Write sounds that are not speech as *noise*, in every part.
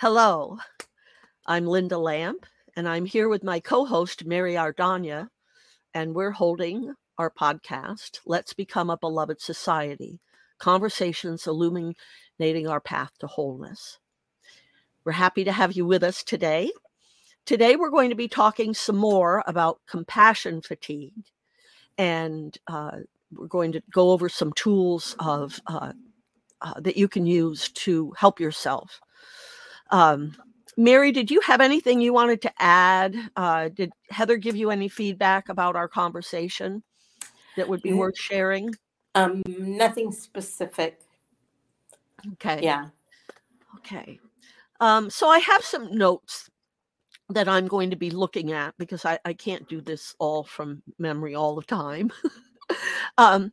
Hello, I'm Lynda Lamp, and I'm here with my co host, Mary Ardanya, and we're holding our podcast, Let's Become a Beloved Society Conversations Illuminating Our Path to Wholeness. We're happy to have you with us today. Today, we're going to be talking some more about compassion fatigue, and uh, we're going to go over some tools of uh, uh, that you can use to help yourself. Um, Mary, did you have anything you wanted to add? Uh, did Heather give you any feedback about our conversation that would be worth sharing? Um, nothing specific. Okay. Yeah. Okay. Um, so I have some notes that I'm going to be looking at because I, I can't do this all from memory all the time. *laughs* um,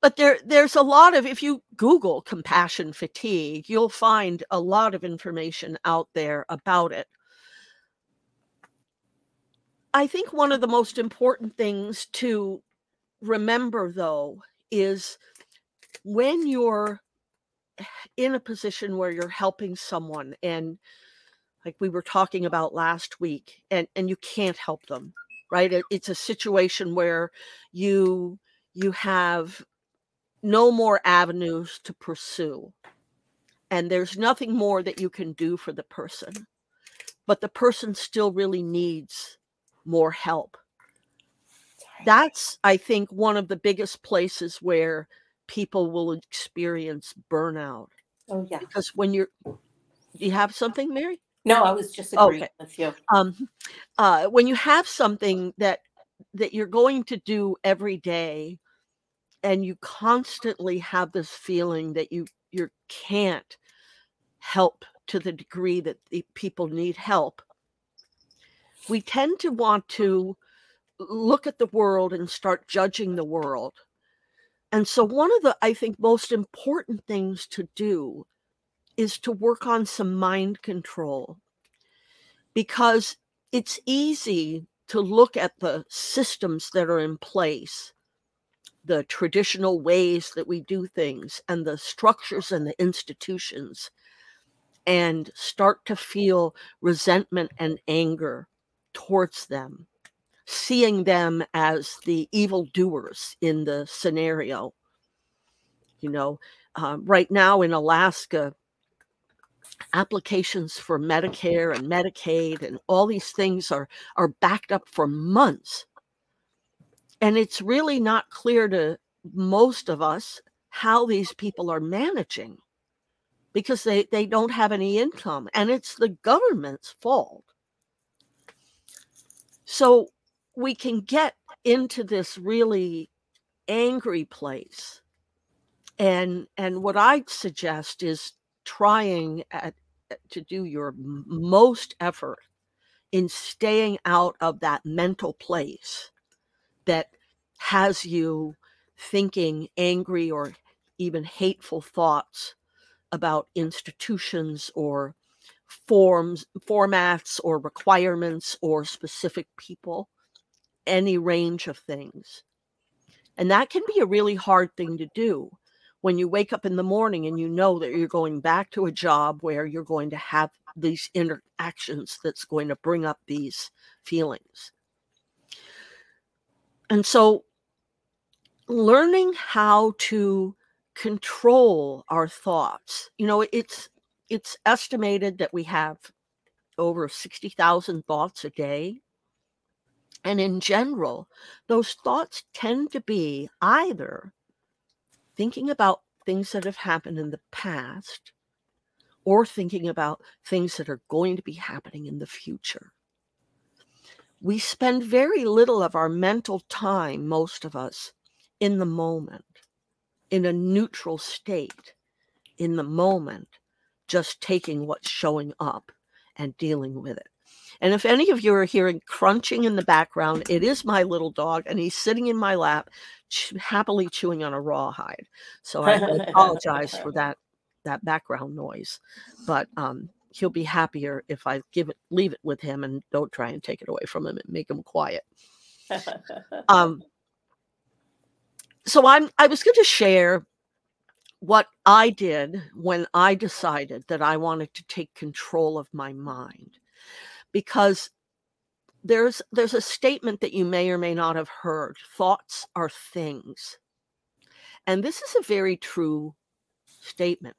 but there there's a lot of if you google compassion fatigue you'll find a lot of information out there about it. I think one of the most important things to remember though is when you're in a position where you're helping someone and like we were talking about last week and and you can't help them right? It, it's a situation where you you have no more avenues to pursue. And there's nothing more that you can do for the person. But the person still really needs more help. That's, I think, one of the biggest places where people will experience burnout. Oh, yeah. Because when you're, do you have something, Mary? No, I was just agreeing okay. with you. Um, uh, when you have something that that you're going to do every day and you constantly have this feeling that you you can't help to the degree that the people need help. We tend to want to look at the world and start judging the world. And so one of the i think most important things to do is to work on some mind control. Because it's easy to look at the systems that are in place the traditional ways that we do things and the structures and the institutions and start to feel resentment and anger towards them, seeing them as the evil doers in the scenario. You know, uh, right now in Alaska, applications for Medicare and Medicaid and all these things are are backed up for months and it's really not clear to most of us how these people are managing because they, they don't have any income and it's the government's fault. So we can get into this really angry place. And and what I'd suggest is trying at, to do your most effort in staying out of that mental place that has you thinking angry or even hateful thoughts about institutions or forms formats or requirements or specific people any range of things. And that can be a really hard thing to do when you wake up in the morning and you know that you're going back to a job where you're going to have these interactions that's going to bring up these feelings and so learning how to control our thoughts. You know, it's it's estimated that we have over 60,000 thoughts a day. And in general, those thoughts tend to be either thinking about things that have happened in the past or thinking about things that are going to be happening in the future we spend very little of our mental time, most of us, in the moment, in a neutral state, in the moment, just taking what's showing up and dealing with it. And if any of you are hearing crunching in the background, it is my little dog, and he's sitting in my lap, ch- happily chewing on a rawhide. So I *laughs* apologize for that that background noise. But um, he'll be happier if I give it, leave it with him, and don't try and take it away from him and make him quiet. um, so I'm I was going to share what I did when I decided that I wanted to take control of my mind because there's there's a statement that you may or may not have heard thoughts are things and this is a very true statement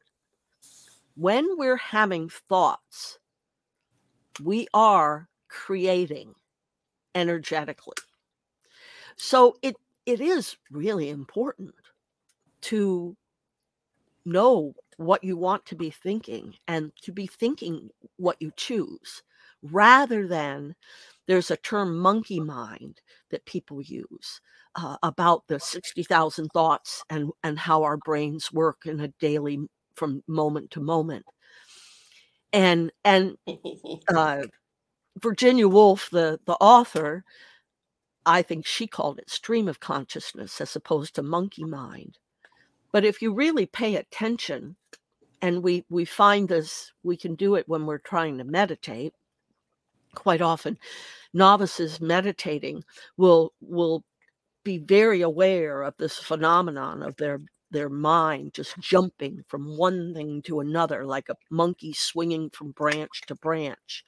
when we're having thoughts we are creating energetically. So it it is really important to know what you want to be thinking and to be thinking what you choose rather than there's a term monkey mind that people use uh, about the 60,000 thoughts and and how our brains work in a daily from moment to moment. And and uh, *laughs* Virginia Woolf the the author I think she called it stream of consciousness as opposed to monkey mind. But if you really pay attention and we we find this we can do it when we're trying to meditate. Quite often novices meditating will will be very aware of this phenomenon of their their mind just jumping from one thing to another like a monkey swinging from branch to branch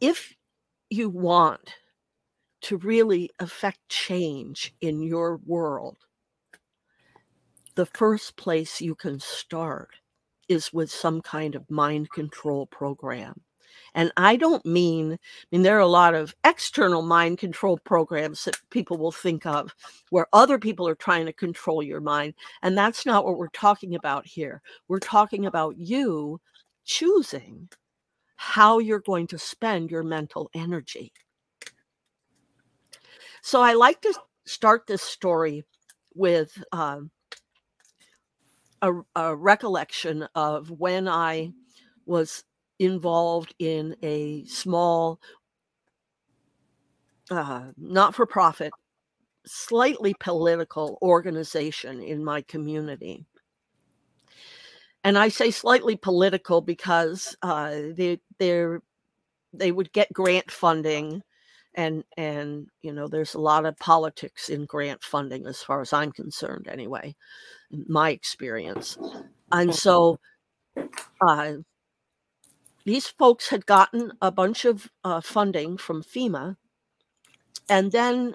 if you want to really affect change in your world the first place you can start is with some kind of mind control program. And I don't mean, I mean, there are a lot of external mind control programs that people will think of where other people are trying to control your mind. And that's not what we're talking about here. We're talking about you choosing how you're going to spend your mental energy. So I like to start this story with um, a, a recollection of when I was involved in a small, uh, not for profit, slightly political organization in my community. And I say slightly political because uh, they they they would get grant funding, and and you know there's a lot of politics in grant funding as far as I'm concerned, anyway my experience. And so uh, these folks had gotten a bunch of uh, funding from FEMA, and then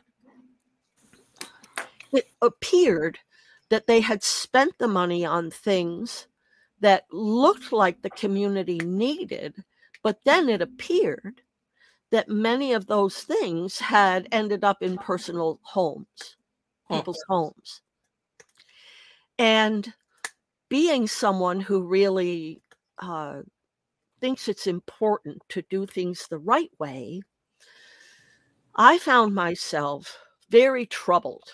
it appeared that they had spent the money on things that looked like the community needed, but then it appeared that many of those things had ended up in personal homes, people's homes. And being someone who really uh, thinks it's important to do things the right way, I found myself very troubled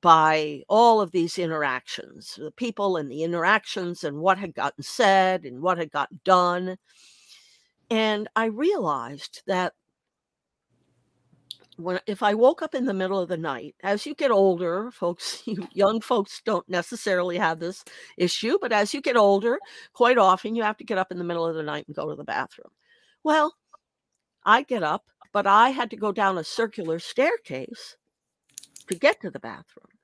by all of these interactions, the people and the interactions, and what had gotten said and what had gotten done. And I realized that when if I woke up in the middle of the night, as you get older, folks, *laughs* you young folks don't necessarily have this issue, but as you get older, quite often you have to get up in the middle of the night and go to the bathroom. Well, I get up, but I had to go down a circular staircase to get to the bathroom.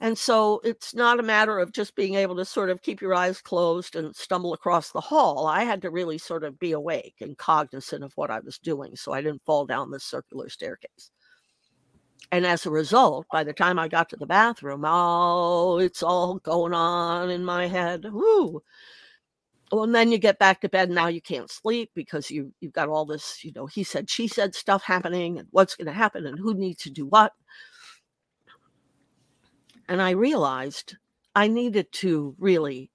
And so it's not a matter of just being able to sort of keep your eyes closed and stumble across the hall. I had to really sort of be awake and cognizant of what I was doing so I didn't fall down this circular staircase. And as a result, by the time I got to the bathroom, oh, it's all going on in my head. Woo. Well, and then you get back to bed. And now you can't sleep because you you've got all this, you know, he said, she said stuff happening, and what's going to happen, and who needs to do what. And I realized I needed to really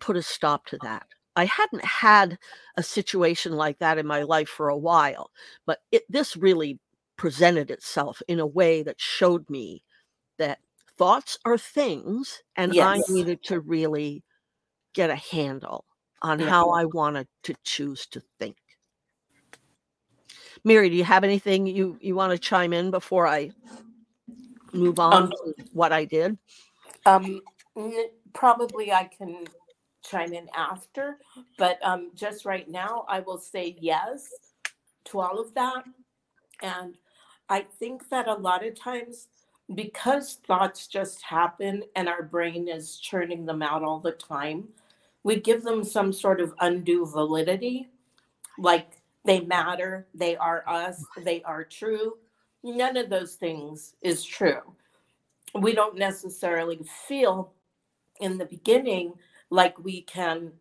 put a stop to that. I hadn't had a situation like that in my life for a while, but it, this really presented itself in a way that showed me that thoughts are things, and yes. I needed to really get a handle on yeah. how I wanted to choose to think. Mary, do you have anything you, you want to chime in before I move on um, to what I did? Um, probably I can chime in after, but um, just right now, I will say yes to all of that. And I think that a lot of times because thoughts just happen and our brain is churning them out all the time, we give them some sort of undue validity, like they matter, they are us, they are true. None of those things is true. We don't necessarily feel in the beginning like we can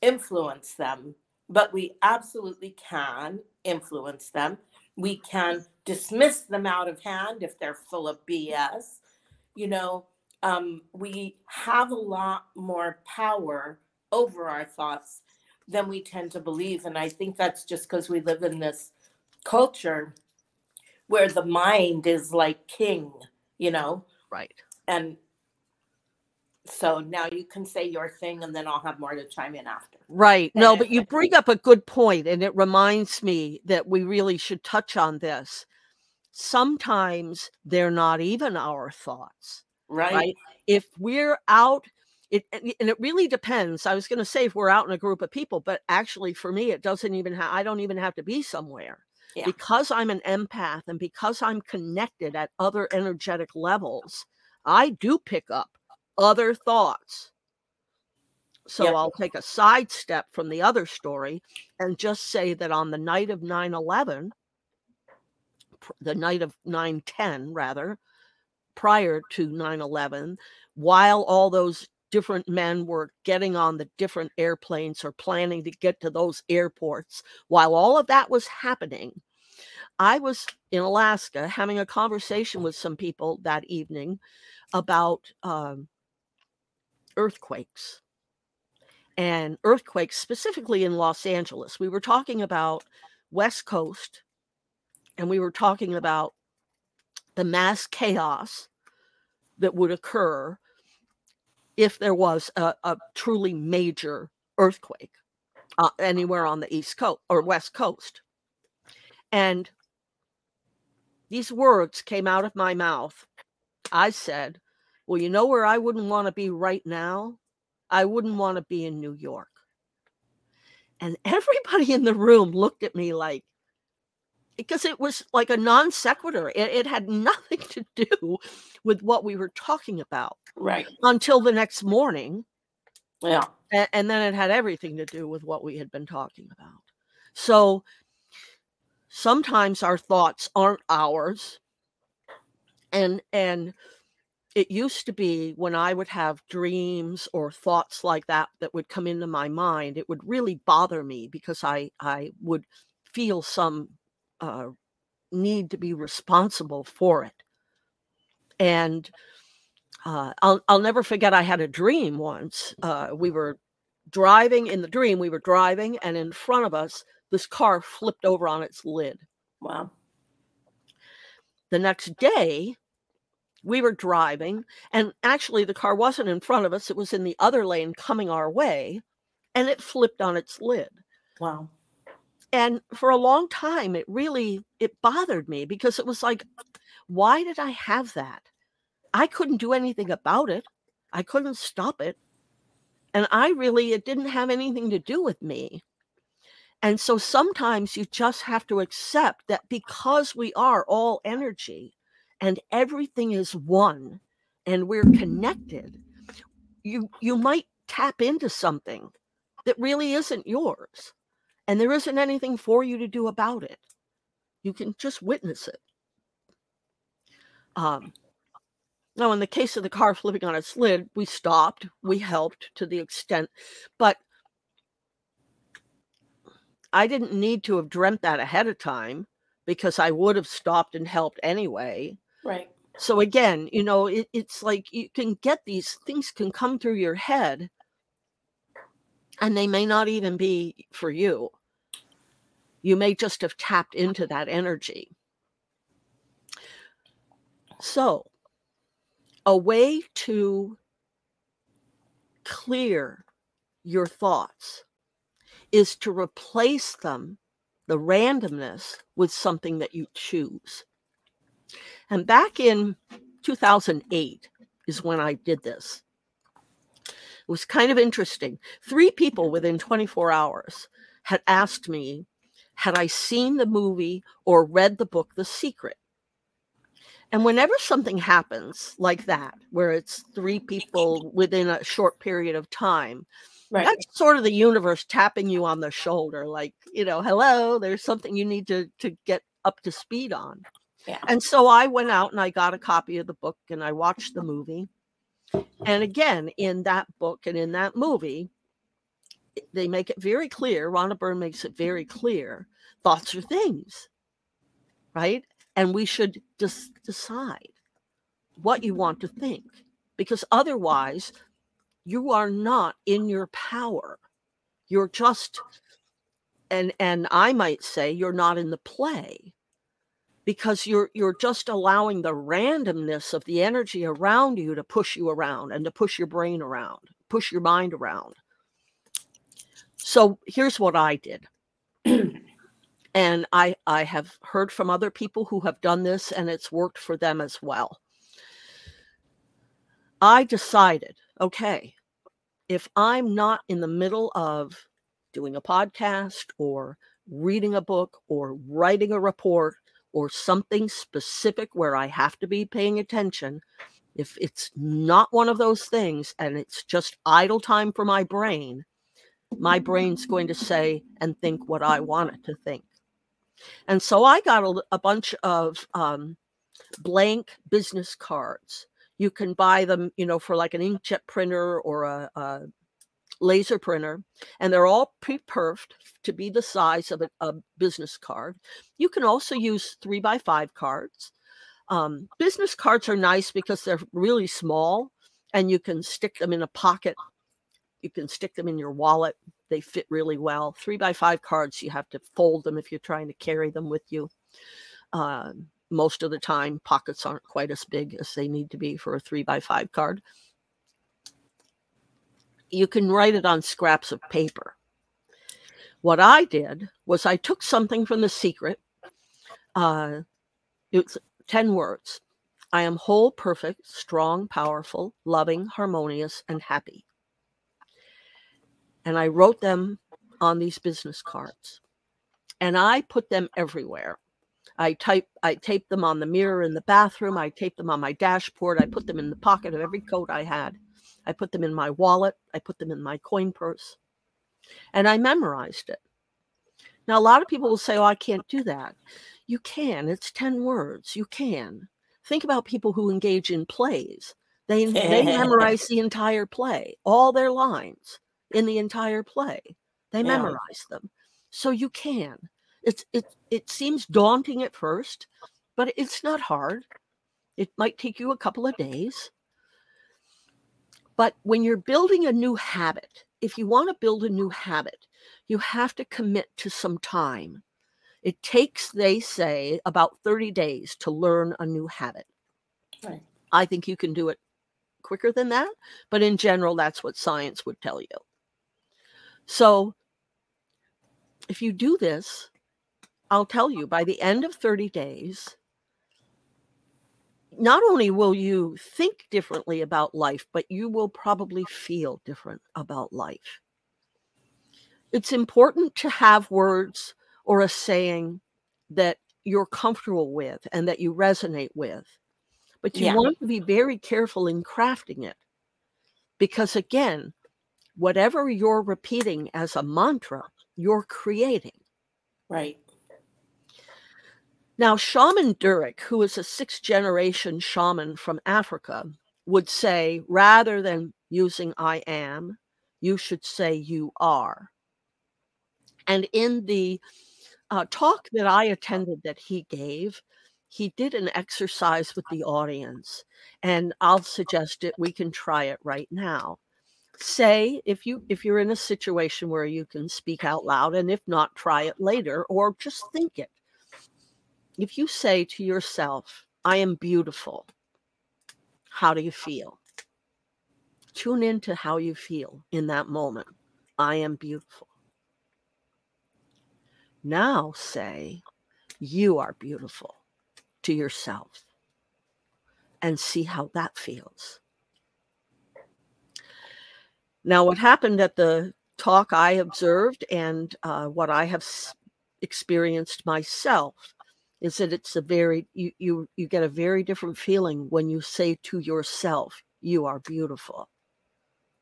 influence them, but we absolutely can influence them. We can dismiss them out of hand if they're full of BS. You know, um, we have a lot more power over our thoughts than we tend to believe. And I think that's just because we live in this culture where the mind is like king, you know? Right. And so now you can say your thing and then I'll have more to chime in after. Right. No, but you bring up a good point, and it reminds me that we really should touch on this. Sometimes they're not even our thoughts, Right. right? If we're out, it and and it really depends. I was going to say if we're out in a group of people, but actually for me, it doesn't even have. I don't even have to be somewhere Yeah. because I'm an empath and because I'm connected at other energetic levels. I do pick up other thoughts. So Yep. I'll take a sidestep from the other story and just say that on the night of 9 11, the night of 9 10, rather, prior to 9 11, while all those different men were getting on the different airplanes or planning to get to those airports, while all of that was happening, I was in Alaska having a conversation with some people that evening about um, earthquakes and earthquakes specifically in Los Angeles. We were talking about West Coast and we were talking about the mass chaos that would occur if there was a, a truly major earthquake uh, anywhere on the East Coast or West Coast. And these words came out of my mouth. I said, Well, you know where I wouldn't want to be right now? I wouldn't want to be in New York. And everybody in the room looked at me like, because it was like a non sequitur. It, it had *laughs* nothing to do with what we were talking about Right. until the next morning. Yeah. And, and then it had everything to do with what we had been talking about. So sometimes our thoughts aren't ours. And, and, it used to be when I would have dreams or thoughts like that that would come into my mind, it would really bother me because I I would feel some uh, need to be responsible for it. And uh, I'll I'll never forget. I had a dream once. Uh, we were driving in the dream. We were driving, and in front of us, this car flipped over on its lid. Wow. The next day, we were driving and actually the car wasn't in front of us it was in the other lane coming our way and it flipped on its lid Wow. And for a long time it really it bothered me because it was like why did i have that? I couldn't do anything about it. I couldn't stop it. And i really it didn't have anything to do with me. And so sometimes you just have to accept that because we are all energy and everything is one and we're connected you you might tap into something that really isn't yours and there isn't anything for you to do about it. You can just witness it. Um now in the case of the car flipping on its lid we stopped we helped to the extent but i didn't need to have dreamt that ahead of time because i would have stopped and helped anyway. Right. so again you know it, it's like you can get these things can come through your head and they may not even be for you you may just have tapped into that energy so a way to clear your thoughts is to replace them the randomness with something that you choose and back in 2008 is when I did this. It was kind of interesting. Three people within 24 hours had asked me, had I seen the movie or read the book The Secret? And whenever something happens like that, where it's three people within a short period of time, Right. that's sort of the universe tapping you on the shoulder, like, you know, hello, there's something you need to to get up to speed on. Yeah. And so I went out and I got a copy of the book and I watched the movie. And again, in that book and in that movie, they make it very clear, Rhonda Byrne makes it very clear, thoughts are things, right? And we should just decide what you want to think because otherwise you are not in your power. You're just and and I might say you're not in the play because you're you're just allowing the randomness of the energy around you to push you around and to push your brain around, push your mind around. So here's what I did. *clears throat* and I I have heard from other people who have done this and it's worked for them as well. I decided, okay, if I'm not in the middle of doing a podcast or reading a book or writing a report or something specific where I have to be paying attention, if it's not one of those things and it's just idle time for my brain, my brain's going to say and think what I want it to think. And so I got a, a bunch of um, blank business cards. You can buy them, you know, for like an inkjet printer or a, a laser printer, and they're all pre-perfed to be the size of a, a business card. You can also use three by five cards. Um, business cards are nice because they're really small, and you can stick them in a pocket. You can stick them in your wallet. They fit really well. Three by five cards, you have to fold them if you're trying to carry them with you. Uh, most of the time, pockets aren't quite as big as they need to be for a three by five card. You can write it on scraps of paper. What I did was I took something from The Secret. Uh, it's 10 words I am whole, perfect, strong, powerful, loving, harmonious, and happy. And I wrote them on these business cards. And I put them everywhere. I type I taped them on the mirror in the bathroom. I taped them on my dashboard. I put them in the pocket of every coat I had. I put them in my wallet. I put them in my coin purse. And I memorized it. Now, a lot of people will say, Oh, I can't do that. You can. It's 10 words. You can. Think about people who engage in plays. They, they *laughs* memorize the entire play, all their lines in the entire play. They Yeah. memorize them. So you can. It's it it seems daunting at first, but it's not hard. It might take you a couple of days. But when you're building a new habit, if you want to build a new habit, you have to commit to some time. It takes, they say, about 30 days to learn a new habit. Right. I think you can do it quicker than that, but in general, that's what science would tell you. So if you do this, I'll tell you by the end of 30 days, not only will you think differently about life, but you will probably feel different about life. It's important to have words or a saying that you're comfortable with and that you resonate with. But you Yeah. want to be very careful in crafting it. Because again, whatever you're repeating as a mantra, you're creating. Right. Now, Shaman Durek, who is a sixth generation shaman from Africa, would say rather than using I am, you should say you are. And in the uh, talk that I attended that he gave, he did an exercise with the audience, and I'll suggest it. We can try it right now. Say if you if you're in a situation where you can speak out loud, and if not, try it later, or just think it if you say to yourself, I am beautiful, how do you feel? Tune into how you feel in that moment. I am beautiful. Now say, You are beautiful to yourself and see how that feels. Now, what happened at the talk I observed and uh, what I have experienced myself is that it's a very you you you get a very different feeling when you say to yourself, "You are beautiful."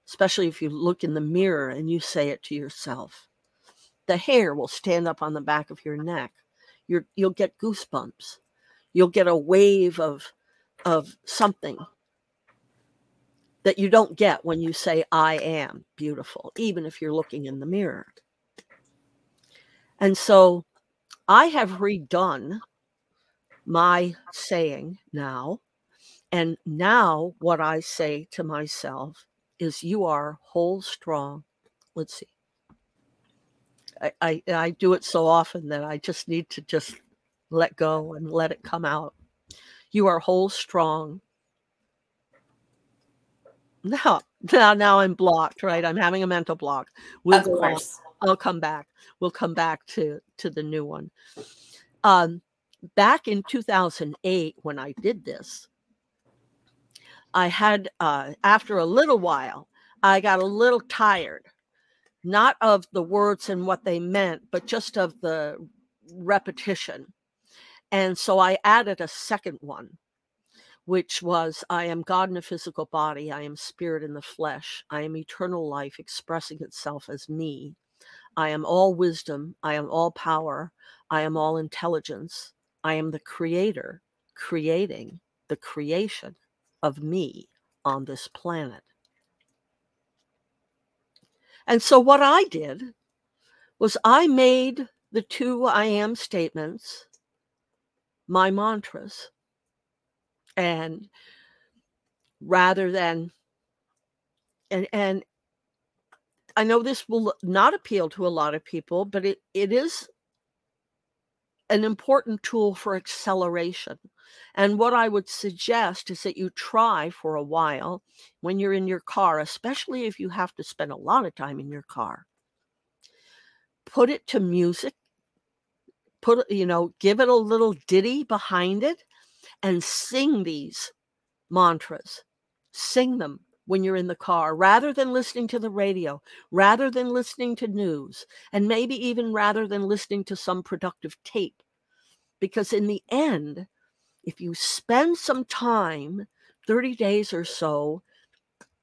Especially if you look in the mirror and you say it to yourself. The hair will stand up on the back of your neck. You're, you'll get goosebumps. You'll get a wave of of something that you don't get when you say I am beautiful, even if you're looking in the mirror. And so I have redone my saying now. And now what I say to myself is, You are whole strong. Let's see. I, I, I do it so often that I just need to just let go and let it come out. You are whole strong. Now, now, now I'm blocked, right? I'm having a mental block. We'll of course. I'll come back. We'll come back to to the new one. Um, back in 2008, when I did this, I had uh, after a little while, I got a little tired, not of the words and what they meant, but just of the repetition. And so I added a second one, which was I am God in a physical body. I am spirit in the flesh. I am eternal life expressing itself as me. I am all wisdom. I am all power. I am all intelligence. I am the creator creating the creation of me on this planet. And so, what I did was I made the two I am statements my mantras. And rather than, and, and I know this will not appeal to a lot of people, but it, it is an important tool for acceleration. And what I would suggest is that you try for a while when you're in your car, especially if you have to spend a lot of time in your car. Put it to music, put you know, give it a little ditty behind it and sing these mantras. Sing them when you're in the car rather than listening to the radio, rather than listening to news, and maybe even rather than listening to some productive tape. Because in the end, if you spend some time, 30 days or so,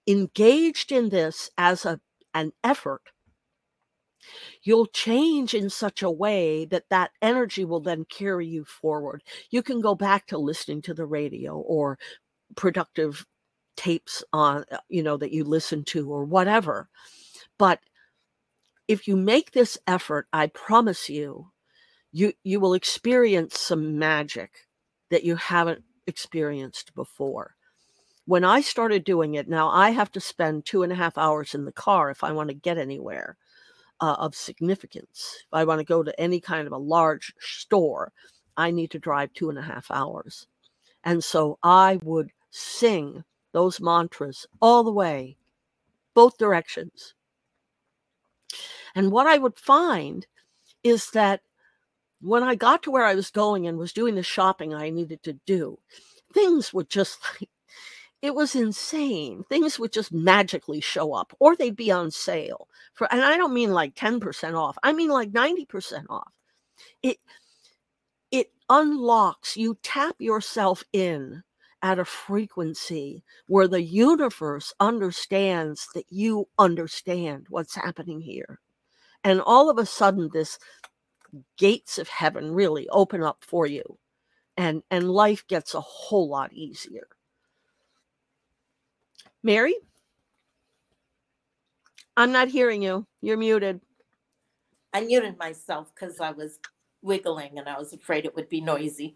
engaged in this as a, an effort, you'll change in such a way that that energy will then carry you forward. You can go back to listening to the radio or productive tapes on uh, you know that you listen to or whatever. But if you make this effort i promise you you you will experience some magic that you haven't experienced before. When i started doing it now i have to spend two and a half hours in the car if i want to get anywhere uh, of significance if i want to go to any kind of a large store i need to drive two and a half hours and so i would sing those mantras all the way, both directions. And what I would find is that when I got to where I was going and was doing the shopping I needed to do, things would just *laughs* like, it was insane. Things would just magically show up or they'd be on sale for, and I don't mean like 10% off. I mean like 90% off. It, it unlocks, you tap yourself in at a frequency where the universe understands that you understand what's happening here. And all of a sudden, this gates of heaven really open up for you and and life gets a whole lot easier mary i'm not hearing you you're muted i muted myself because i was wiggling and i was afraid it would be noisy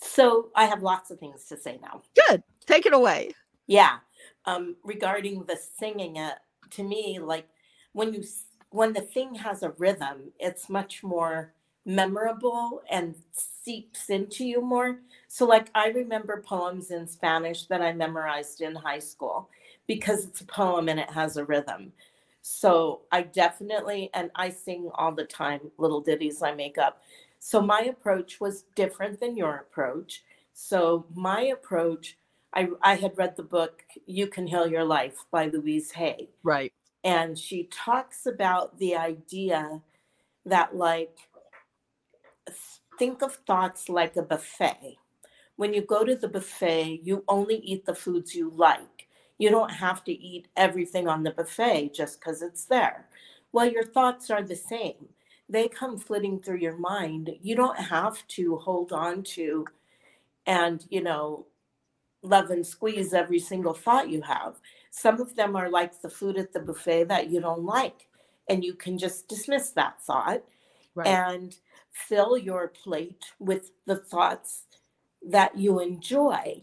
so I have lots of things to say now. Good. Take it away. Yeah. Um, regarding the singing it, to me, like when you when the thing has a rhythm, it's much more memorable and seeps into you more. So like I remember poems in Spanish that I memorized in high school because it's a poem and it has a rhythm. So I definitely and I sing all the time little ditties I make up. So my approach was different than your approach. So my approach, I, I had read the book You Can Heal Your Life by Louise Hay. Right. And she talks about the idea that like think of thoughts like a buffet. When you go to the buffet, you only eat the foods you like. You don't have to eat everything on the buffet just because it's there. Well, your thoughts are the same. They come flitting through your mind. You don't have to hold on to and, you know, love and squeeze every single thought you have. Some of them are like the food at the buffet that you don't like, and you can just dismiss that thought Right. and fill your plate with the thoughts that you enjoy.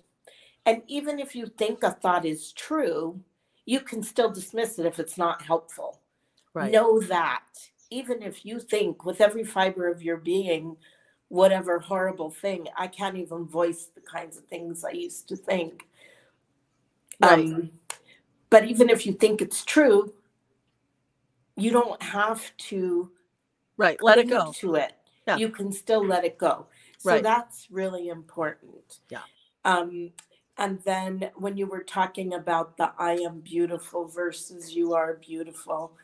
And even if you think a thought is true, you can still dismiss it if it's not helpful. right. Know that. Even if you think with every fiber of your being, whatever horrible thing, I can't even voice the kinds of things I used to think. Right. Um, but even if you think it's true, you don't have to Right. Let it go. to it. Yeah. You can still let it go. So Right. that's really important. Yeah. Um, and then when you were talking about the I am beautiful versus you are beautiful,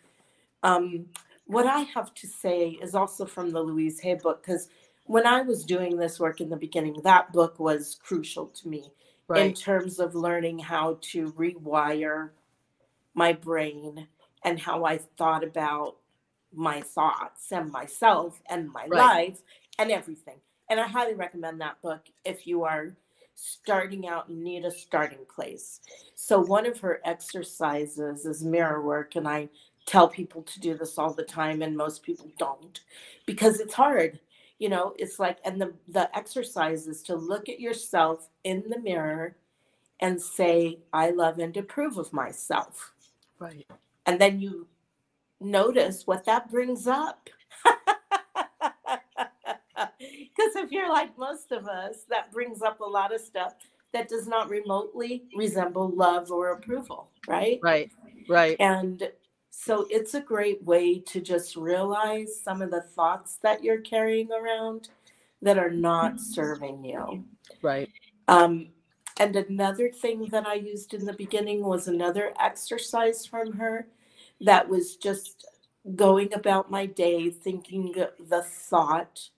um, what I have to say is also from the Louise Hay book, because when I was doing this work in the beginning, that book was crucial to me in terms of learning how to rewire my brain and how I thought about my thoughts and myself and my Right. life and everything. And I highly recommend that book if you are starting out and need a starting place. So, one of her exercises is mirror work, and I tell people to do this all the time, and most people don't because it's hard. You know, it's like, and the, the exercise is to look at yourself in the mirror and say, I love and approve of myself. Right. And then you notice what that brings up. *laughs* Because if you're like most of us, that brings up a lot of stuff that does not remotely resemble love or approval, right? Right. Right. And so it's a great way to just realize some of the thoughts that you're carrying around that are not serving you. Right. Um, and another thing that I used in the beginning was another exercise from her that was just going about my day thinking the thought,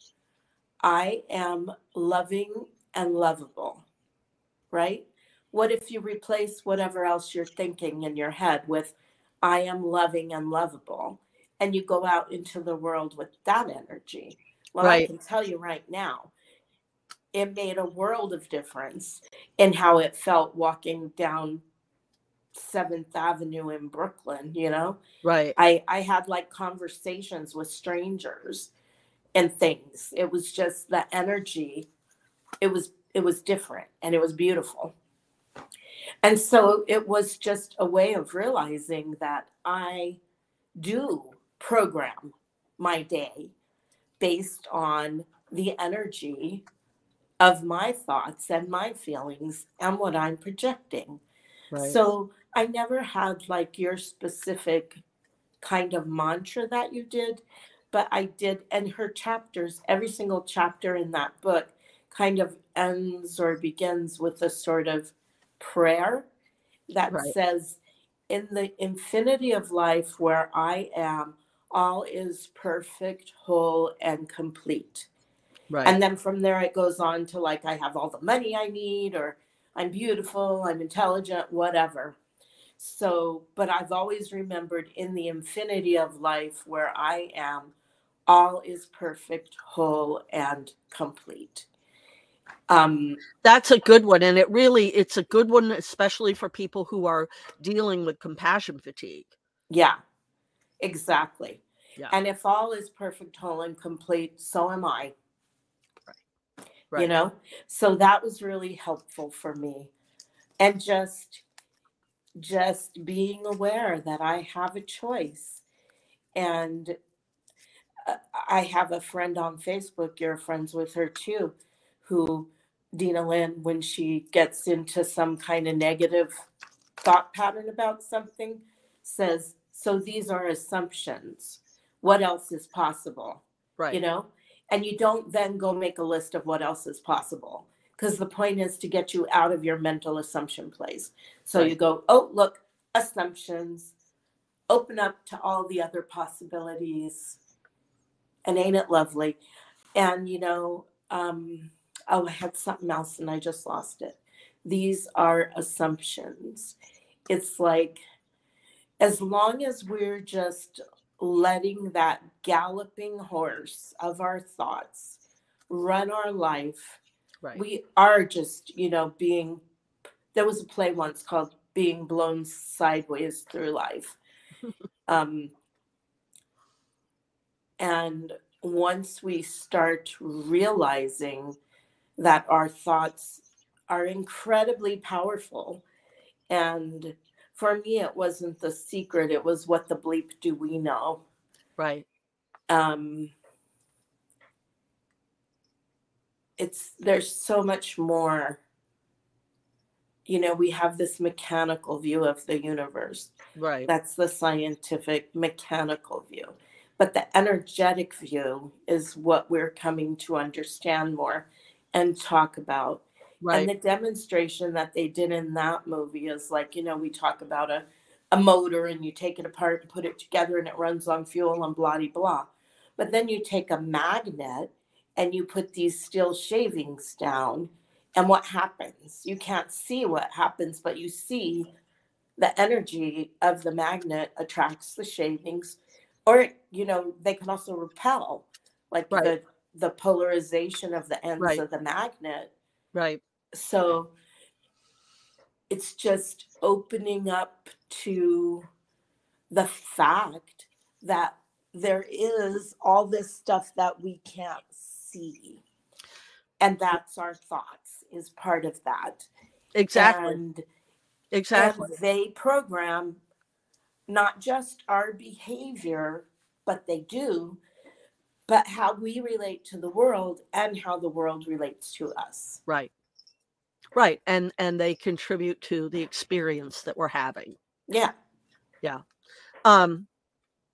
I am loving and lovable, right? What if you replace whatever else you're thinking in your head with, I am loving and lovable, and you go out into the world with that energy? Well, I can tell you right now, it made a world of difference in how it felt walking down Seventh Avenue in Brooklyn. You know, Right. I I had like conversations with strangers and things. It was just the energy. It was it was different and it was beautiful. And so it was just a way of realizing that I do program my day based on the energy of my thoughts and my feelings and what I'm projecting. Right. So I never had like your specific kind of mantra that you did, but I did. And her chapters, every single chapter in that book kind of ends or begins with a sort of prayer that Right. says, In the infinity of life where I am, all is perfect, whole, and complete. right. And then from there, it goes on to like, I have all the money I need, or I'm beautiful, I'm intelligent, whatever. So, but I've always remembered in the infinity of life where I am, all is perfect, whole, and complete. Um, That's a good one. And it really it's a good one, especially for people who are dealing with compassion fatigue. yeah, exactly. Yeah. And if all is perfect, whole, and complete, so am I. you Right. You know so that was really helpful for me and just just being aware that i have a choice. And uh, i have a friend on facebook you're friends with her too who dina lynn when she gets into some kind of negative thought pattern about something says so these are assumptions. What else is possible? Right. you know? And you don't then go make a list of what else is possible because the point is to get you out of your mental assumption place. So you go oh look assumptions. Open up to all the other possibilities. And ain't it lovely? And, you know, um, oh, I had something else and I just lost it. These are assumptions. It's like, as long as we're just letting that galloping horse of our thoughts run our life, Right. we are just, you know, being. There was a play once called Being Blown Sideways Through Life. *laughs* um, and once we start realizing that our thoughts are incredibly powerful, and for me, it wasn't the secret, it was what the bleep do we know. right. Um, it's there's so much more you know we have this mechanical view of the universe Right. that's the scientific mechanical view. But the energetic view is what we're coming to understand more and talk about. Right. And the demonstration that they did in that movie is like, you know, we talk about a, a motor and you take it apart and put it together and it runs on fuel and blah, blah, blah. But then you take a magnet and you put these steel shavings down. And what happens? You can't see what happens, but you see the energy of the magnet attracts the shavings or you know they can also repel like Right. the the polarization of the ends Right. of the magnet right. so it's just opening up to the fact that there is all this stuff that we can't see and that's our thoughts is part of that Exactly. and exactly. and they program not just our behavior, but they do, but how we relate to the world and how the world relates to us. Right. Right. And and they contribute to the experience that we're having. Yeah. Yeah. Um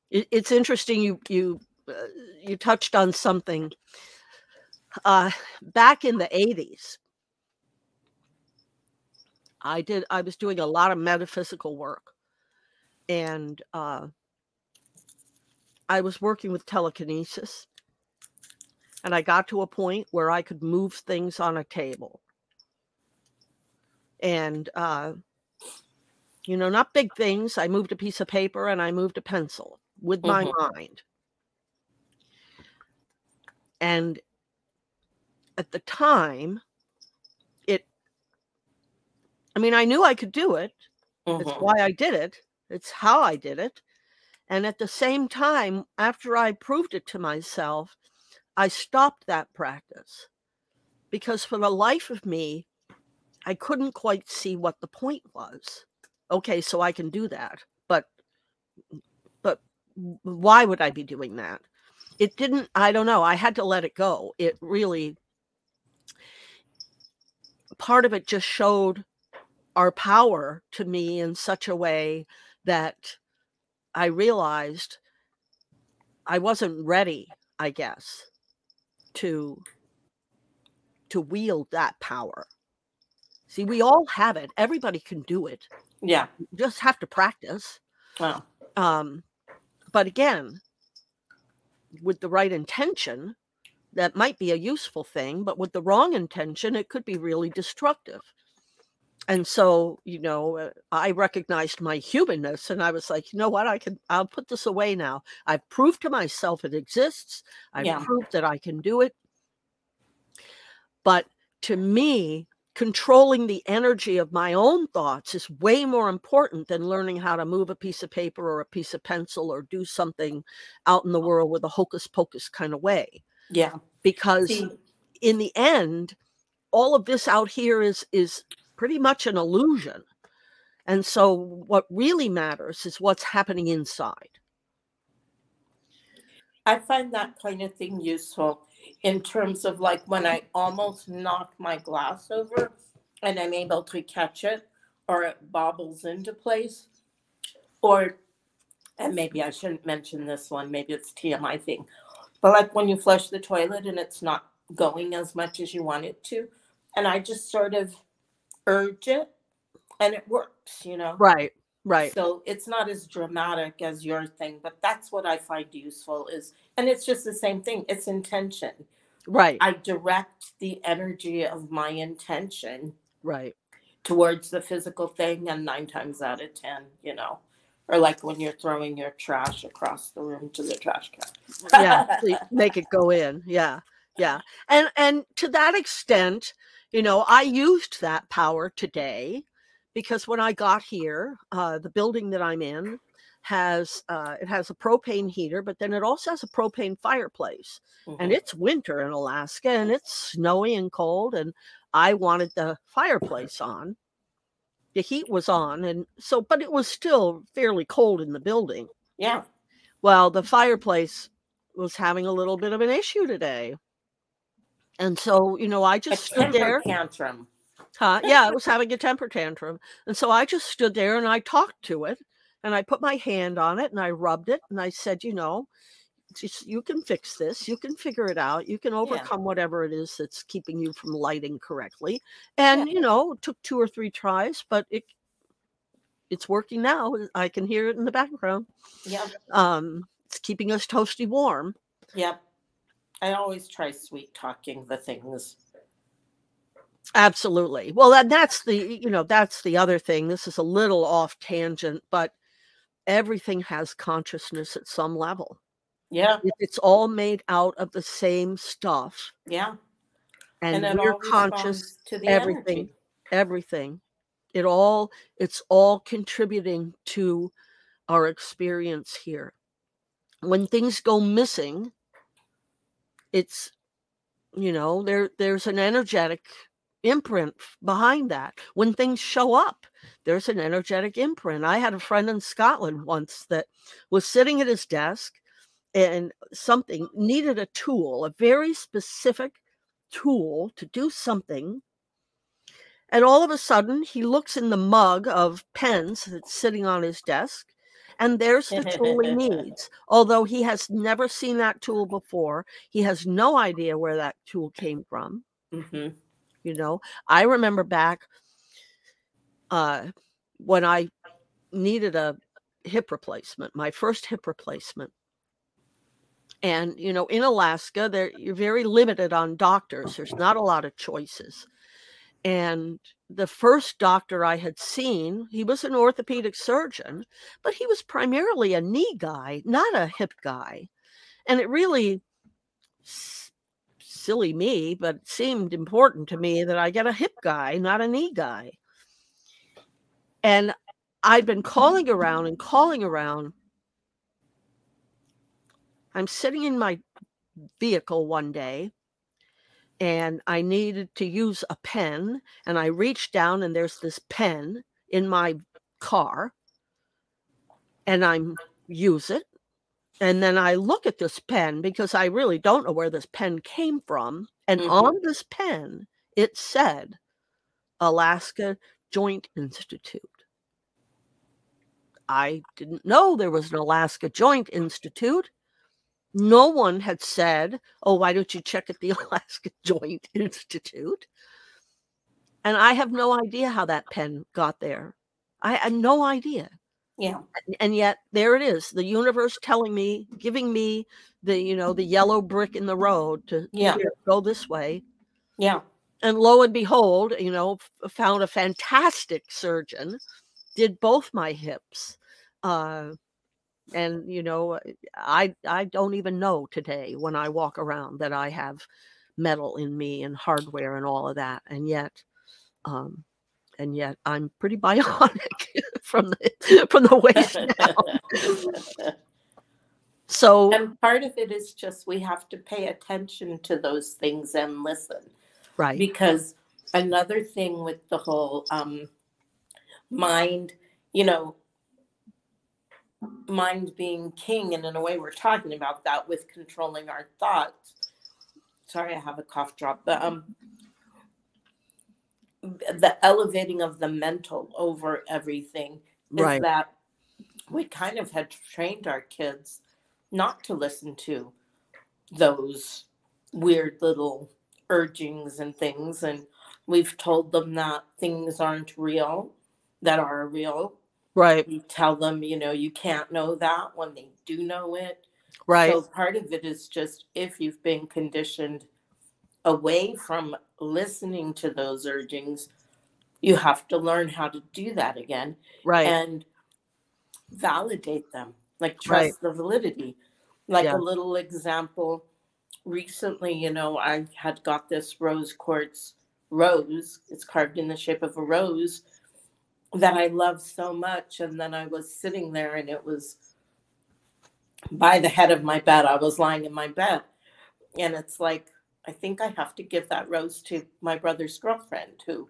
it, it's interesting you you uh, you touched on something uh back in the 80s I did I was doing a lot of metaphysical work and uh I was working with telekinesis and I got to a point where I could move things on a table. And uh you know, not big things. I moved a piece of paper and I moved a pencil with my Mhm. mind. And at the time, it, I mean, I knew I could do it. It's Mhm. why I did it, it's how I did it. And at the same time, after I proved it to myself, I stopped that practice because for the life of me, I couldn't quite see what the point was. Okay, so I can do that, but but why would I be doing that? It didn't I don't know, I had to let it go. It really part of it just showed our power to me in such a way that I realized I wasn't ready, I guess, to to wield that power. See, we all have it. Everybody can do it. Yeah. You just have to practice. Well, Um, but again, with the right intention, that might be a useful thing, but with the wrong intention, it could be really destructive. And so, you know, uh, I recognized my humanness and I was like, you know what? I can, I'll put this away now. I've proved to myself it exists. I've Yeah. proved that I can do it. But to me, controlling the energy of my own thoughts is way more important than learning how to move a piece of paper or a piece of pencil or do something out in the world with a hocus pocus kind of way. Yeah. Because See, in the end, all of this out here is is pretty much an illusion. And so what really matters is what's happening inside. I find that kind of thing useful in terms of like when I almost knock my glass over and I'm able to catch it or it bobbles into place. Or, and maybe I shouldn't mention this one, maybe it's TMI thing. But like when you flush the toilet and it's not going as much as you want it to, and I just sort of urge it and it works, you know? Right. Right. So it's not as dramatic as your thing, but that's what I find useful is, and it's just the same thing. It's intention. Right. I direct the energy of my intention Right. towards the physical thing, and nine times out of ten, you know, or like when you're throwing your trash across the room to the trash can. yeah *laughs* make it go in yeah yeah and and to that extent you know i used that power today because when i got here uh, the building that i'm in has uh, it has a propane heater but then it also has a propane fireplace and Mhm. it's winter in alaska and it's snowy and cold and i wanted the fireplace on the heat was on and so but it was still fairly cold in the building yeah, well, the fireplace was having a little bit of an issue today. And so, you know, i just stood there. tantrum. Huh? Yeah, it was having a temper tantrum. And so I just stood there and I talked to it and I put my hand on it and I rubbed it and I said, you know, just, you can fix this. You can figure it out. You can overcome whatever it is that's keeping you from lighting correctly. And, Yeah. you know, it took two or three tries, but it it's working now. I can hear it in the background. yeah Um, it's keeping us toasty warm. yep. I always try sweet talking the things. Absolutely. Well, and that's the you know that's the other thing. This is a little off tangent, but everything has consciousness at some level. Yeah, It- It's all made out of the same stuff, yeah. and, it we're conscious. to the everything. energy. Everything, it all it's all contributing to our experience here. When things go missing, it's you know there there's an energetic imprint behind that when things show up there's an energetic imprint i had a friend in scotland once that was sitting at his desk and something needed a tool a very specific tool to do something and all of a sudden he looks in the mug of pens that's sitting on his desk and there's the tool he *laughs* needs. Although he has never seen that tool before he has no idea where that tool came from. Hmm you know i remember back uh when i needed a hip replacement my first hip replacement and you know in alaska there you're very limited on doctors there's uh-huh. not a lot of choices. And the first doctor i had seen he was an orthopedic surgeon but he was primarily a knee guy not a hip guy. And it really s- silly me but it seemed important to me that i get a hip guy not a knee guy. And i'd been mm-hmm. calling around and calling around i'm sitting in my vehicle one day and i needed to use a pen and i reached down and there's this pen in my car and i'm use it and then I look at this pen because I really don't know where this pen came from. And Mhm. on this pen, it said Alaska Joint Institute. I didn't know there was an Alaska Joint Institute. No one had said, Oh, why don't you check at the *laughs* Alaska Joint Institute? And I have no idea how that pen got there. I had no idea Yeah, and- yet there it is the universe telling me giving me the you know the yellow brick in the road to Yeah. "Here, go this way yeah, and lo and behold you know found a fantastic surgeon did both my hips uh and you know i i don't even know today when i walk around that i have metal in me and hardware and all of that and yet um and yet i'm pretty bionic *laughs* from the from the waist down *laughs* so and part of it is just we have to pay attention to those things and listen. right because another thing with the whole um mind you know mind being king and in a way we're talking about that with controlling our thoughts. Sorry i have a cough drop but um the elevating of the mental over everything is right. that we kind of had trained our kids not to listen to those weird little urgings and things and we've told them that things aren't real that are real right we tell them you know you can't know that when they do know it right so part of it is just if you've been conditioned away from listening to those urgings, you have to learn how to do that again right and validate them, like trust Right. the validity. Like Yeah. a little example, recently, you know, I had got this rose quartz rose, it's carved in the shape of a rose that I love so much. And then I was sitting there and it was by the head of my bed. I was lying in my bed. And it's like, I think I have to give that rose to my brother's girlfriend who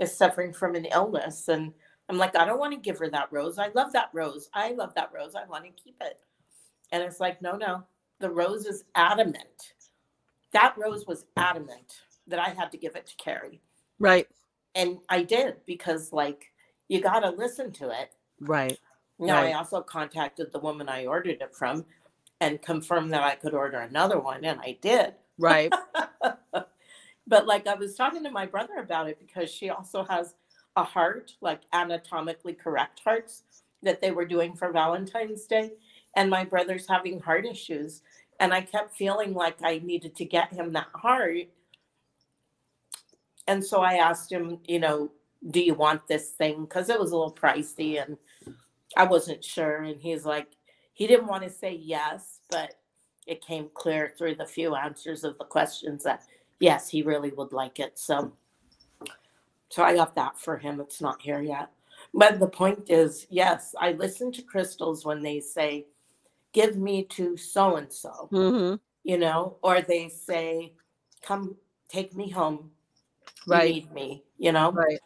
is suffering from an illness. And I'm like, I don't want to give her that rose. I love that rose. I love that rose. I want to keep it. And it's like, no, no. The rose is adamant. That rose was adamant that I had to give it to Carrie. right And I did because, like, you got to listen to it. right Now, Right. I also contacted the woman I ordered it from and confirmed that I could order another one, and I did. right *laughs* but like I was talking to my brother about it because she also has a heart, like anatomically correct hearts that they were doing for Valentine's Day. And my brother's having heart issues. And I kept feeling like I needed to get him that heart. And so I asked him, you know, do you want this thing? Because it was a little pricey and I wasn't sure. And he's like, he didn't want to say yes, but it came clear through the few answers of the questions that yes, he really would like it. So, so I got that for him. It's not here yet. But the point is, yes, I listen to crystals when they say, give me to so and so, you know, or they say, come take me home. You right need me, you know? right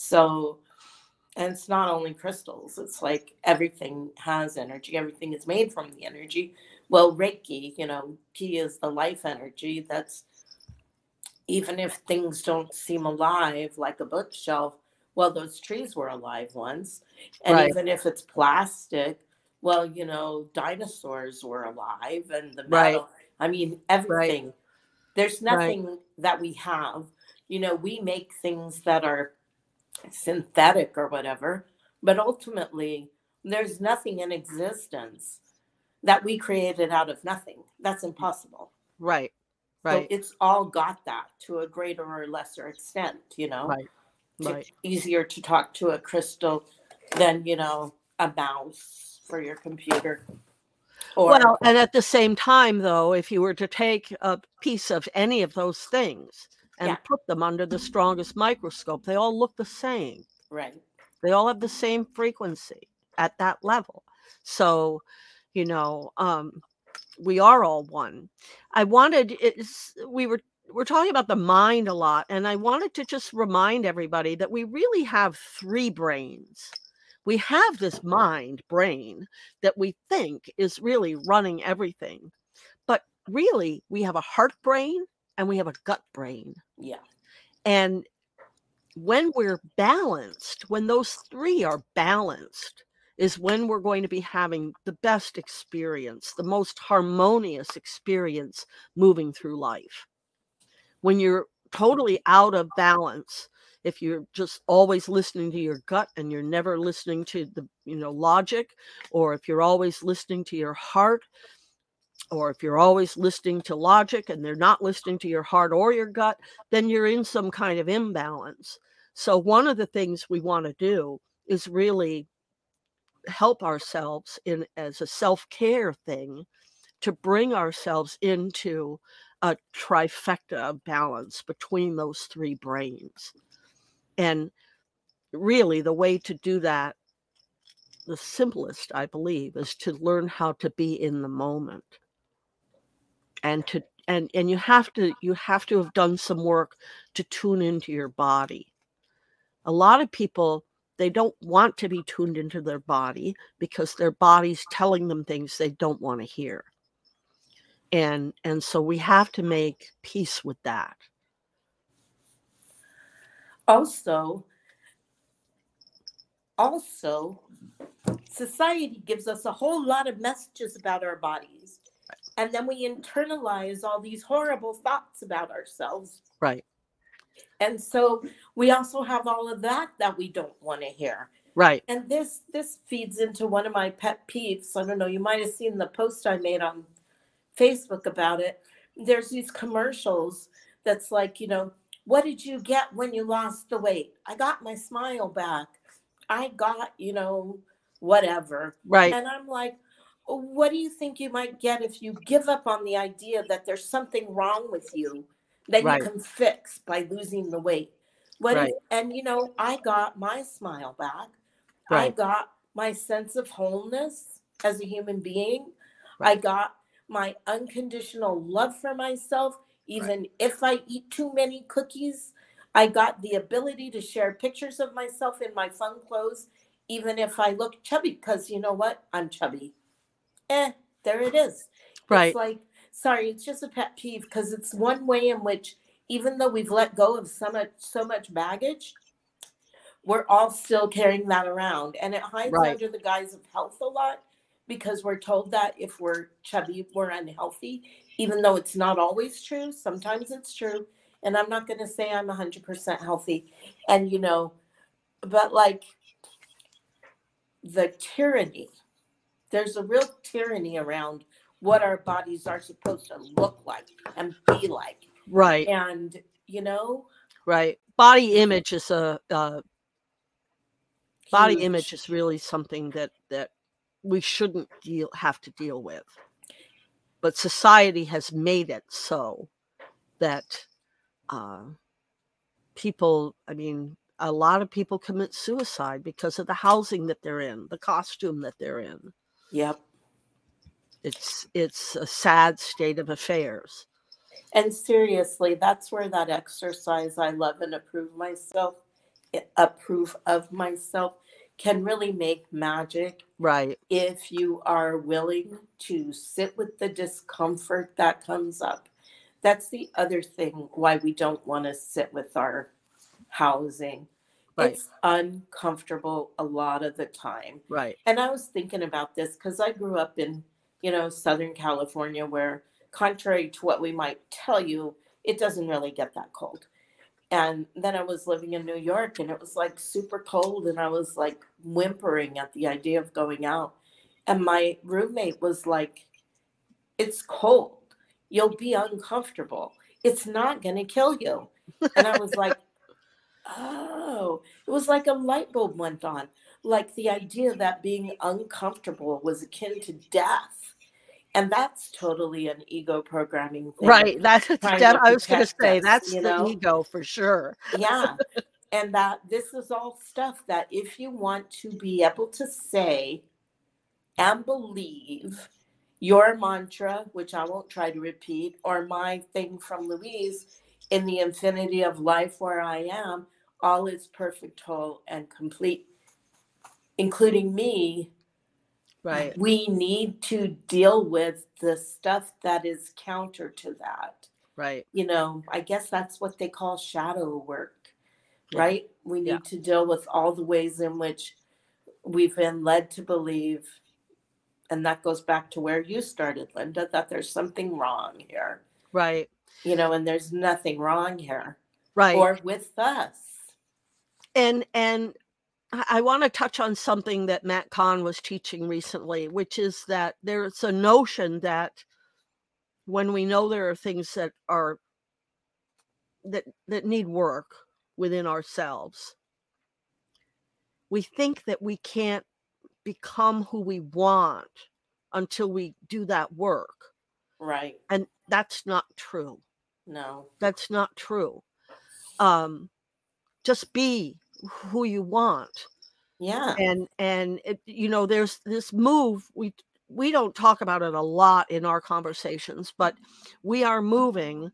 So, and it's not only crystals, it's like everything has energy, everything is made from the energy. Well, Reiki, you know, Ki is the life energy that's even if things don't seem alive like a bookshelf, well, those trees were alive once. And Right. even if it's plastic, well, you know, dinosaurs were alive and the Right. I mean, everything. There's Right. nothing that we have. You know, we make things that are synthetic or whatever, but ultimately, there's nothing in existence that we created out of nothing. That's impossible. right So right it's all got that to a greater or lesser extent, you know. Right. It's right easier to talk to a crystal than, you know, a mouse for your computer. Or well and at the same time though if you were to take a piece of any of those things and Yeah. put them under the strongest microscope. They all look the same. Right. they all have the same frequency at that level. So you know um we are all one. I wanted it's we were we're talking about the mind a lot and i wanted to just remind everybody that we really have three brains. We have this mind brain that we think is really running everything but really we have a heart brain and we have a gut brain Yeah. and when we're balanced, when those three are balanced, is when we're going to be having the best experience, the most harmonious experience moving through life. When you're totally out of balance, if you're just always listening to your gut and you're never listening to the you know logic or if you're always listening to your heart or if you're always listening to logic and they're not listening to your heart or your gut then you're in some kind of imbalance. So, one of the things we want to do is really help ourselves in as a self-care thing to bring ourselves into a trifecta of balance between those three brains. And really the way to do that the simplest I believe is to learn how to be in the moment and to and and you have to you have to have done some work to tune into your body. A lot of people they don't want to be tuned into their body because their body's telling them things they don't want to hear. And and so we have to make peace with that. Also, also, society gives us a whole lot of messages about our bodies. And then we internalize all these horrible thoughts about ourselves. right And so we also have all of that that we don't want to hear. right And this this feeds into one of my pet peeves. I don't know, you might have seen the post I made on Facebook about it. There's these commercials that's like, you know, what did you get when you lost the weight? I got my smile back. I got, you know, whatever. Right. And I'm like, what do you think you might get if you give up on the idea that there's something wrong with you that Right. you can fix by losing the weight? What Right. if, and you know, I got my smile back. I got my sense of wholeness as a human being. I got my unconditional love for myself, even if I eat too many cookies. I got the ability to share pictures of myself in my fun clothes, even if I look chubby, because you know what? I'm chubby. Eh, there it is. Right. It's like, sorry, it's just a pet peeve because it's one way in which, even though we've let go of so much, so much baggage, we're all still carrying that around. And it hides Right. under the guise of health a lot because we're told that if we're chubby, we're unhealthy, even though it's not always true. Sometimes it's true. And I'm not going to say I'm 100% healthy. And, you know, but like the tyranny, there's a real tyranny around what our bodies are supposed to look like and be like. Right. And, you know, Right. Body image is a uh, body huge. image is really something that that we shouldn't deal have to deal with. But society has made it so that uh, people, I mean, a lot of people commit suicide because of the housing that they're in, the costume that they're in. Yep. It's it's a sad state of affairs. And seriously, that's where that exercise I love and approve myself, eh, approve of myself can really make magic Right. if you are willing to sit with the discomfort that comes up. That's the other thing why we don't want to sit with our housing. Right. It's uncomfortable a lot of the time. Right. And I was thinking about this because I grew up in, you know, Southern California, where, contrary to what we might tell you, it doesn't really get that cold. And then I was living in New York and it was like super cold, and I was like whimpering at the idea of going out. And my roommate was like, It's cold. You'll be uncomfortable. It's not going to kill you. And I was like, Oh, it was like a light bulb went on like the idea that being uncomfortable was akin to death. And that's totally an ego programming thing. Right. That's *laughs* that, I was going to say us, that's you the ego for sure. Yeah. *laughs* and that this is all stuff that if you want to be able to say and believe your mantra, which I won't try to repeat, or my thing from Louise, in the infinity of life where I am, all is perfect, whole, and complete, including me. Right. We need to deal with the stuff that is counter to that. Right. You know, I guess that's what they call shadow work, Yeah. right? We need Yeah. to deal with all the ways in which we've been led to believe. And that goes back to where you started, Lynda, that there's something wrong here, Right. you know, and there's nothing wrong here Right. or with us. And and I, want to touch on something that Matt Kahn was teaching recently, which is that there's a notion that when we know there are things that are that that need work within ourselves, we think that we can't become who we want until we do that work. Right. And that's not true. No. That's not true. Um, just be who you want. Yeah. and and it, you know there's this move we we don't talk about it a lot in our conversations but we are moving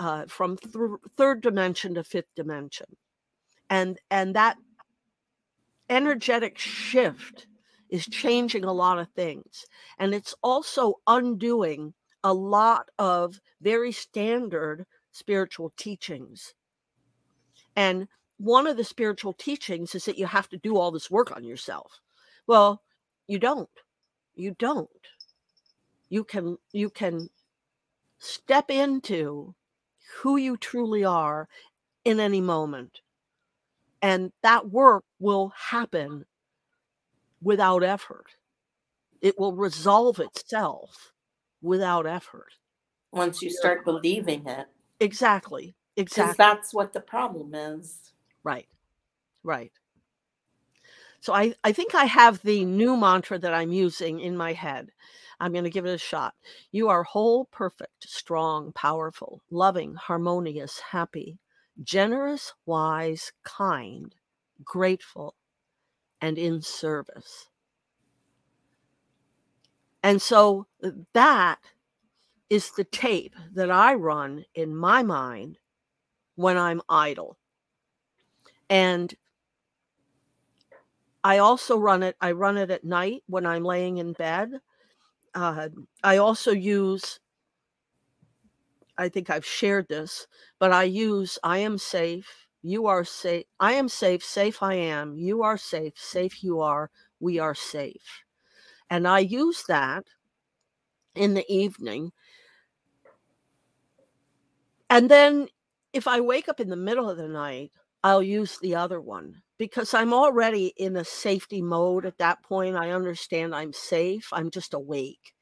uh, from th- third dimension to fifth dimension. And and that energetic shift is changing a lot of things. And it's also undoing a lot of very standard spiritual teachings. And one of the spiritual teachings is that you have to do all this work on yourself. Well, you don't. You don't. You can you can step into who you truly are in any moment. And that work will happen without effort. It will resolve itself without effort. Once you start believing it. exactly exactly that's what the problem is. Right. Right. So i i think i have the new mantra that i'm using in my head. I'm going to give it a shot. You are whole perfect strong powerful loving harmonious happy generous wise kind grateful and in service. And so uh, that is the tape that I run in my mind when I'm idle. And I also run it, I run it at night when I'm laying in bed. Uh, I also use, I think I've shared this, but I use I am safe, you are safe, I am safe, safe I am, you are safe, safe you are, we are safe. And I use that in the evening. And then if I wake up in the middle of the night, I'll use the other one because I'm already in a safety mode at that point. I understand I'm safe. I'm just awake.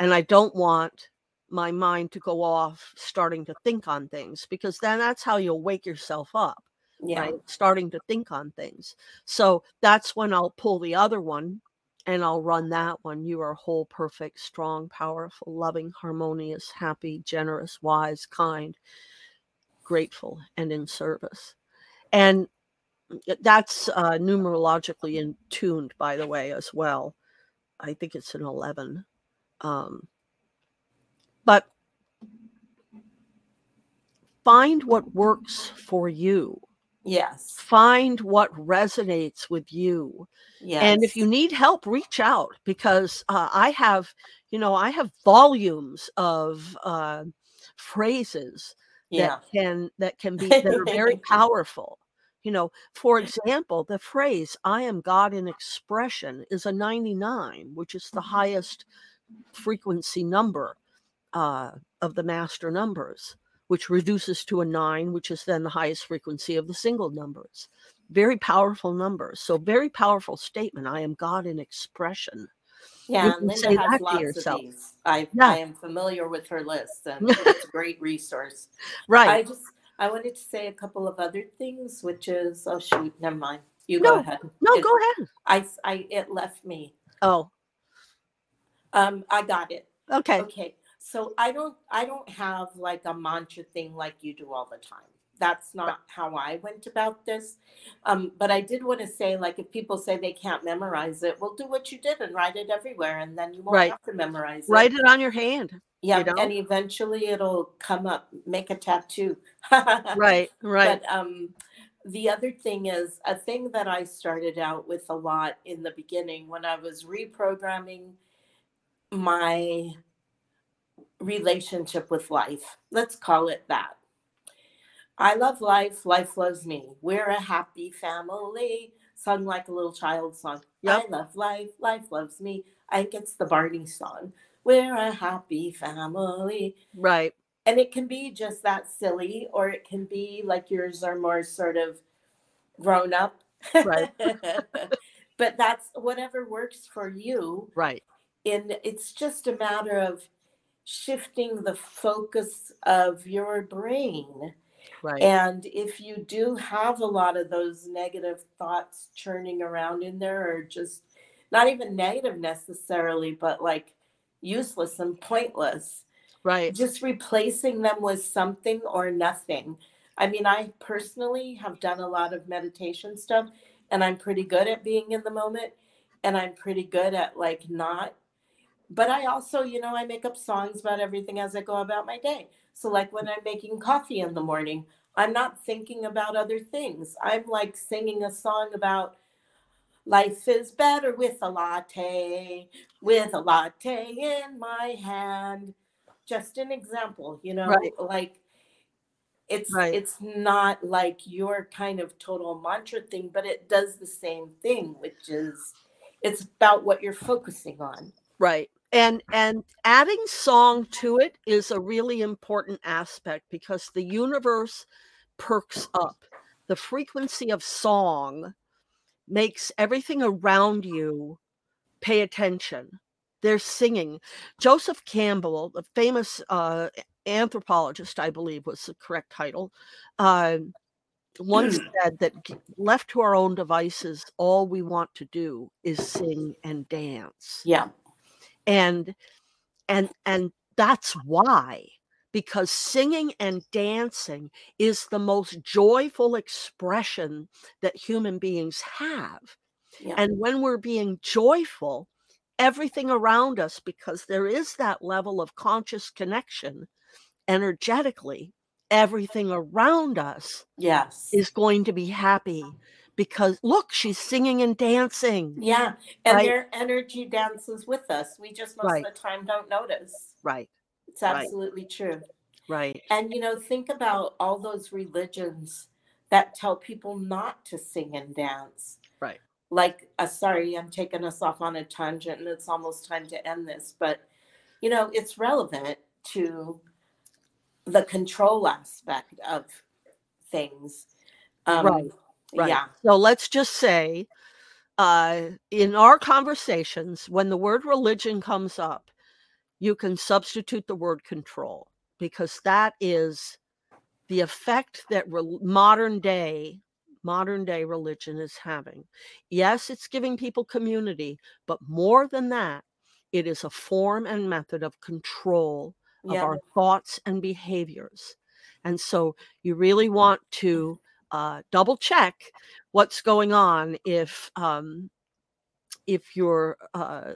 And I don't want my mind to go off starting to think on things because then that's how you'll wake yourself up, Yeah. right? Starting to think on things. So that's when I'll pull the other one and I'll run that one. You are whole, perfect, strong, powerful, loving, harmonious, happy, generous, wise, kind, grateful, and in service. And that's uh, numerologically in tuned, by the way, as well. I think it's an 11. Um, but find what works for you, Yes. find what resonates with you. Yes. And if you need help, reach out because uh, I have, you know, I have volumes of uh, phrases yeah. that can that can be that are very *laughs* powerful. You know, for example, the phrase "I am God in expression" is a 99, which is the Mhm. highest frequency number uh, of the master numbers, which reduces to a nine, which is then the highest frequency of the single numbers. Very powerful numbers. So, very powerful statement. I am God in expression. Yeah, and Lynda say has lots of these. I Yeah. I am familiar with her list, and *laughs* it's a great resource. Right. I just I wanted to say a couple of other things, which is oh shoot, never mind. You go No, ahead. no, It- go ahead. I I it left me. Oh, Um, I got it. okay. Okay, so I don't I don't have like a mantra thing like you do all the time. That's not how I went about this. Um, but I did want to say, like, if people say they can't memorize it, well, do what you did and write it everywhere, and then you won't Right. have to memorize it. Write it on your hand. Yeah, you know? and eventually it'll come up. Make a tattoo. *laughs* Right, right. But um, the other thing is a thing that I started out with a lot in the beginning when I was reprogramming my relationship with life. Let's call it that. I love life, life loves me. We're a happy family. Sung like a little child song. Yep. I love life, life loves me. I think it's the Barney song. We're a happy family Right. and it can be just that silly or it can be like yours are more sort of grown up Right. *laughs* but that's whatever works for you Right. and it's just a matter of shifting the focus of your brain Right. and if you do have a lot of those negative thoughts churning around in there or just not even negative necessarily but like useless and pointless Right. just replacing them with something or nothing. I mean, I personally have done a lot of meditation stuff and I'm pretty good at being in the moment and I'm pretty good at like not. But I also, you know, I make up songs about everything as I go about my day. So, like when I'm making coffee in the morning, I'm not thinking about other things. I'm like singing a song about life is better with a latte, with a latte in my hand just an example you know Right. like it's Right. it's not like your kind of total mantra thing but it does the same thing which is it's about what you're focusing on Right. And and adding song to it is a really important aspect because the universe perks up. The frequency of song makes everything around you pay attention. They're singing. Joseph Campbell, the famous uh, anthropologist, I believe was the correct title, uh, once said that left to our own devices, all we want to do is sing and dance. Yeah. And and and that's why because singing and dancing is the most joyful expression that human beings have. Yeah. And when we're being joyful, everything around us, because there is that level of conscious connection energetically, everything around us Yes. is going to be happy because look, she's singing and dancing. yeah. And Right. their energy dances with us. We just most Right. of the time don't notice. Right, It's Right. absolutely true. right, And you know, think about all those religions that tell people not to sing and dance. Right. Like, uh, sorry, I'm taking us off on a tangent and it's almost time to end this, but you know, it's relevant to the control aspect of things. Um, Right, right. Yeah. So let's just say, uh, in our conversations, when the word religion comes up, you can substitute the word control because that is the effect that rel modern day modern day religion is having. Yes, it's giving people community, but more than that, it is a form and method of control of Yeah. our thoughts and behaviors. And so you really want to uh, double check what's going on if um, if you're uh,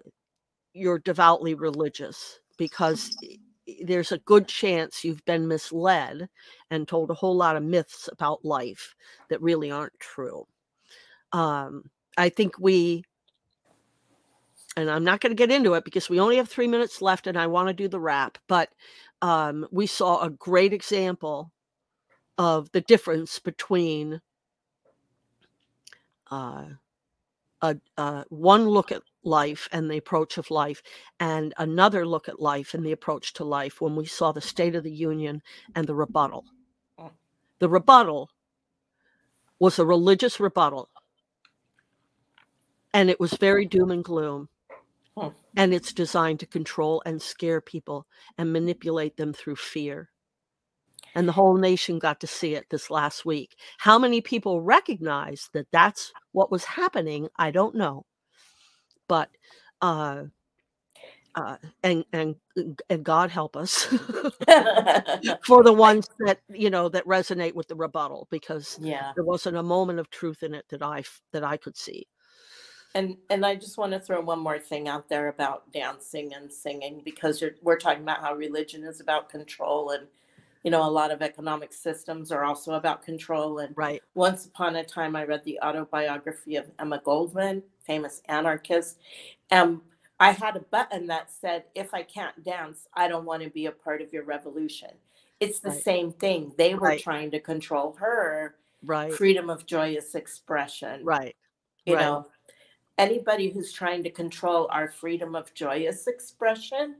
you're devoutly religious because i- there's a good chance you've been misled and told a whole lot of myths about life that really aren't true. Um, I think we and I'm not going to get into it because we only have three minutes left and I want to do the wrap, but um, we saw a great example of the difference between uh, a, uh, one look at life and the approach of life and another look at life and the approach to life when we saw the State of the Union and the rebuttal. Mm. The rebuttal was a religious rebuttal and it was very doom and gloom. Hmm. And it's designed to control and scare people and manipulate them through fear. And the whole nation got to see it this last week. How many people recognize that that's what was happening? I don't know. But, uh, uh, and, and, and God help us *laughs* for the ones that, you know, that resonate with the rebuttal because yeah. there wasn't a moment of truth in it that I, that I could see. And and I just want to throw one more thing out there about dancing and singing because you're, we're talking about how religion is about control and you know a lot of economic systems are also about control and Right. once upon a time I read the autobiography of Emma Goldman, famous anarchist, and I had a button that said if I can't dance, I don't want to be a part of your revolution. It's the Right. same thing. They were Right. trying to control her Right. freedom of joyous expression Right. you Right. know anybody who's trying to control our freedom of joyous expression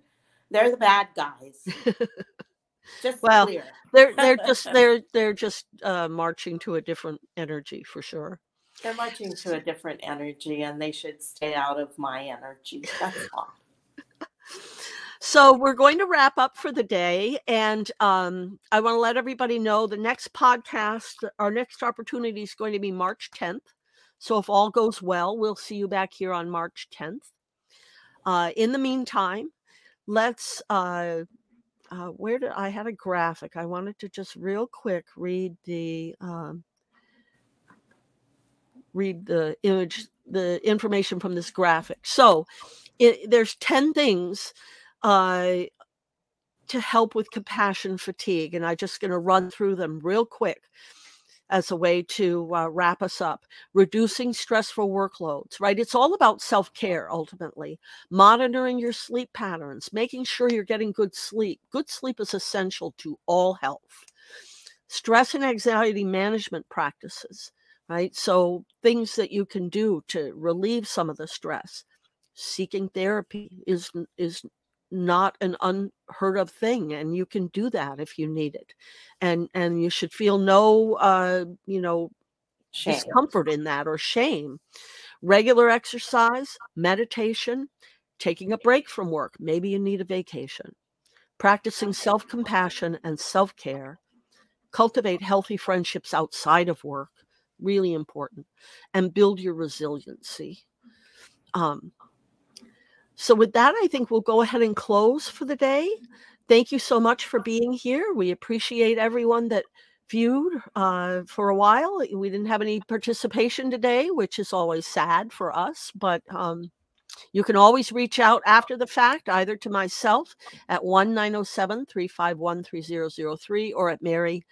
they're the bad guys *laughs* just Well, clear they're they're *laughs* just they're they're just uh, marching to a different energy for sure. They're marching to a different energy and they should stay out of my energy that's *laughs* all So we're going to wrap up for the day, and um, I want to let everybody know the next podcast, our next opportunity is going to be March 10th. So if all goes well, we'll see you back here on March 10th. Uh, in the meantime, let's. Uh, uh, where did I had a graphic? I wanted to just real quick read the um, read the image, the information from this graphic. So it, there's 10 things uh, to help with compassion fatigue. And I'm just going to run through them real quick as a way to uh, wrap us up. Reducing stressful workloads, right? It's all about self care ultimately. Monitoring your sleep patterns, making sure you're getting good sleep. Good sleep is essential to all health. Stress and anxiety management practices, right? So things that you can do to relieve some of the stress. Seeking therapy is is not an unheard of thing and you can do that if you need it. And and you should feel no uh you know shame. discomfort in that or shame. Regular exercise meditation taking a break from work maybe you need a vacation. Practicing self compassion and self care, cultivate healthy friendships outside of work, really important, and build your resiliency. Um, so, with that, I think we'll go ahead and close for the day. Thank you so much for being here. We appreciate everyone that viewed uh, for a while. We didn't have any participation today, which is always sad for us, but um, you can always reach out after the fact, either to myself at 1 907 351 3003 or at Mary,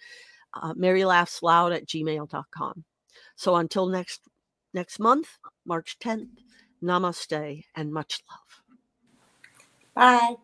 uh, Mary Laughs Loud at gmail.com. So until next next month, March 10th, namaste and much love. Bye.